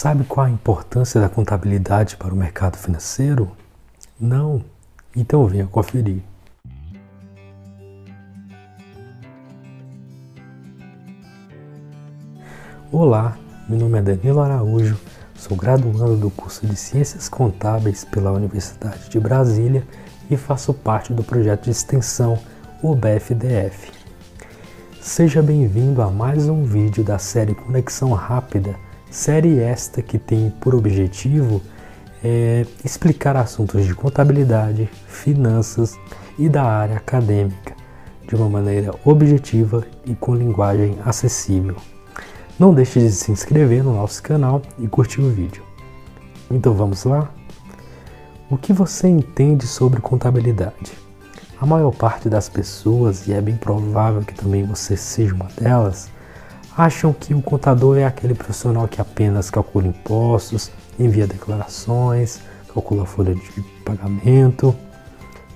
sabe qual a importância da contabilidade para o mercado financeiro? Não? Então venha conferir. Olá, meu nome é Danilo Araújo, sou graduando do curso de Ciências Contábeis pela Universidade de Brasília e faço parte do projeto de extensão UBFDF. Seja bem-vindo a mais um vídeo da série Conexão Rápida, série esta que tem por objetivo é, explicar assuntos de contabilidade, finanças e da área acadêmica de uma maneira objetiva e com linguagem acessível. Não deixe de se inscrever no nosso canal e curtir o vídeo. Então vamos lá? O que você entende sobre contabilidade? A maior parte das pessoas, e é bem provável que também você seja uma delas, acham que o contador é aquele profissional que apenas calcula impostos, envia declarações, calcula a folha de pagamento,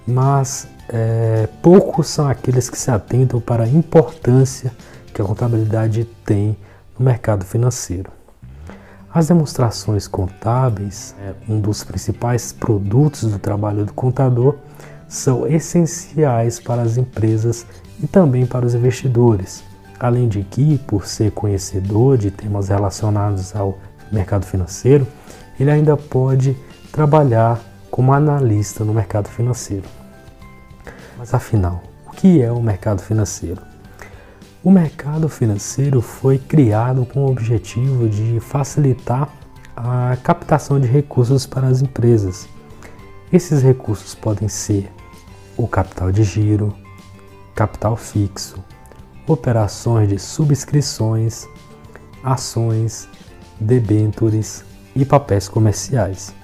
mas é, poucos são aqueles que se atentam para a importância que a contabilidade tem no mercado financeiro. As demonstrações contábeis, é, um dos principais produtos do trabalho do contador, são essenciais para as empresas e também para os investidores. Além de que, por ser conhecedor de temas relacionados ao mercado financeiro, ele ainda pode trabalhar como analista no mercado financeiro. Mas afinal, o que é o mercado financeiro? O mercado financeiro foi criado com o objetivo de facilitar a captação de recursos para as empresas. Esses recursos podem ser o capital de giro, capital fixo, operações de subscrições, ações, debêntures e papéis comerciais.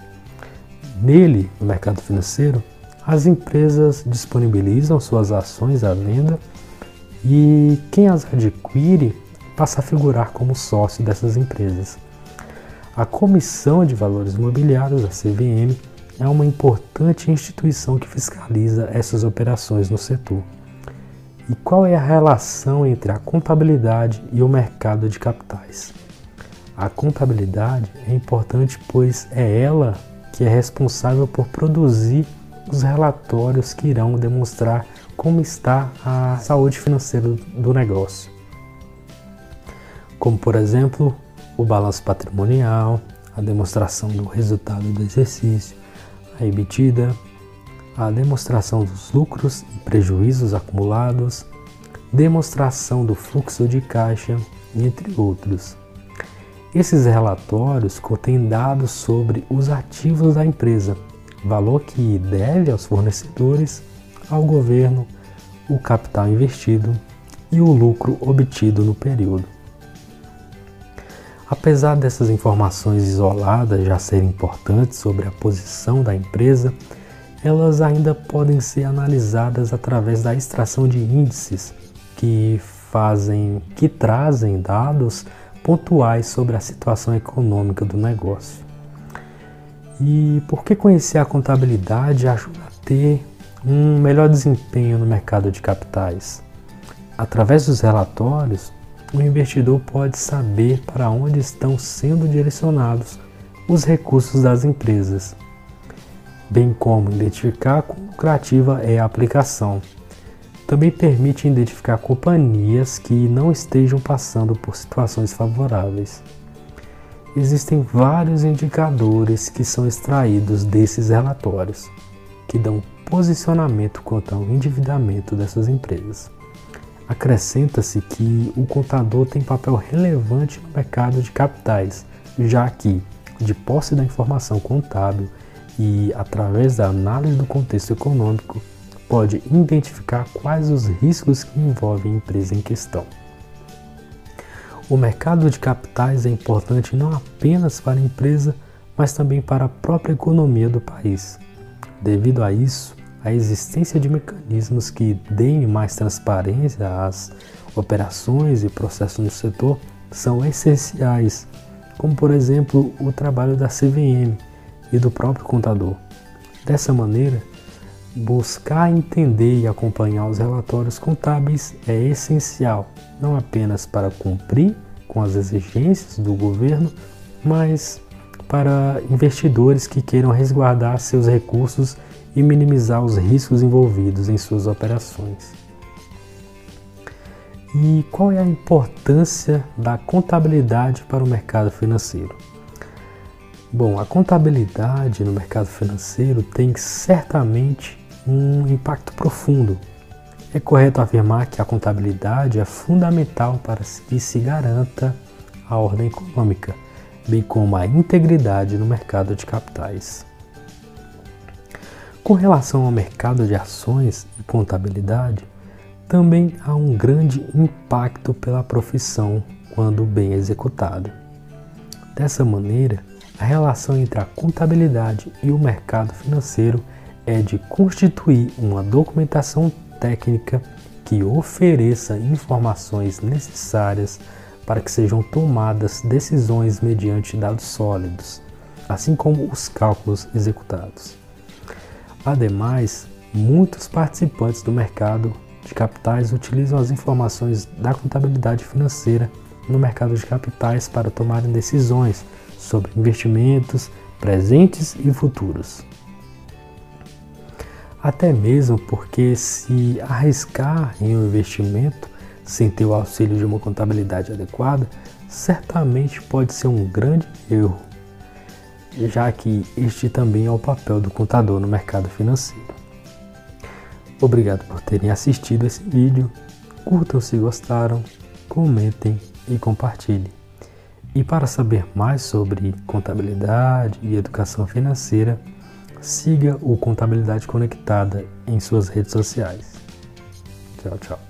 Nele, no mercado financeiro, as empresas disponibilizam suas ações à venda e quem as adquire passa a figurar como sócio dessas empresas. A Comissão de Valores Imobiliários, a CVM, é uma importante instituição que fiscaliza essas operações no setor. E qual é a relação entre a contabilidade e o mercado de capitais? A contabilidade é importante pois é ela que é responsável por produzir os relatórios que irão demonstrar como está a saúde financeira do negócio. Como, por exemplo, o balanço patrimonial, a demonstração do resultado do exercício, a emitida, a demonstração dos lucros e prejuízos acumulados, demonstração do fluxo de caixa, entre outros. Esses relatórios contêm dados sobre os ativos da empresa, valor que deve aos fornecedores ao governo o capital investido e o lucro obtido no período. Apesar dessas informações isoladas já serem importantes sobre a posição da empresa, elas ainda podem ser analisadas através da extração de índices que fazem, que trazem dados pontuais sobre a situação econômica do negócio. E porque conhecer a contabilidade ajuda a ter um melhor desempenho no mercado de capitais. Através dos relatórios, o investidor pode saber para onde estão sendo direcionados os recursos das empresas, bem como identificar quão lucrativa é a aplicação. Também permite identificar companhias que não estejam passando por situações favoráveis. Existem vários indicadores que são extraídos desses relatórios, que dão posicionamento quanto ao endividamento dessas empresas. Acrescenta-se que o contador tem papel relevante no mercado de capitais, já que, de posse da informação contábil e através da análise do contexto econômico, pode identificar quais os riscos que envolvem a empresa em questão. O mercado de capitais é importante não apenas para a empresa, mas também para a própria economia do país. Devido a isso, a existência de mecanismos que deem mais transparência às operações e processos no setor são essenciais, como por exemplo o trabalho da CVM e do próprio contador. Dessa maneira, buscar entender e acompanhar os relatórios contábeis é essencial, não apenas para cumprir com as exigências do governo, mas para investidores que queiram resguardar seus recursos e minimizar os riscos envolvidos em suas operações. E qual é a importância da contabilidade para o mercado financeiro? Bom, a contabilidade no mercado financeiro tem certamente um impacto profundo. É correto afirmar que a contabilidade é fundamental para que se garanta a ordem econômica, bem como a integridade no mercado de capitais. Com relação ao mercado de ações e contabilidade, também há um grande impacto pela profissão quando bem executado. Dessa maneira, a relação entre a contabilidade e o mercado financeiro é de constituir uma documentação técnica que ofereça informações necessárias para que sejam tomadas decisões mediante dados sólidos, assim como os cálculos executados. Ademais, muitos participantes do mercado de capitais utilizam as informações da contabilidade financeira no mercado de capitais para tomarem decisões sobre investimentos presentes e futuros. Até mesmo porque, se arriscar em um investimento sem ter o auxílio de uma contabilidade adequada, certamente pode ser um grande erro, já que este também é o papel do contador no mercado financeiro. Obrigado por terem assistido esse vídeo. Curtam se gostaram, comentem e compartilhem. E para saber mais sobre contabilidade e educação financeira, siga o Contabilidade Conectada em suas redes sociais. Tchau, tchau.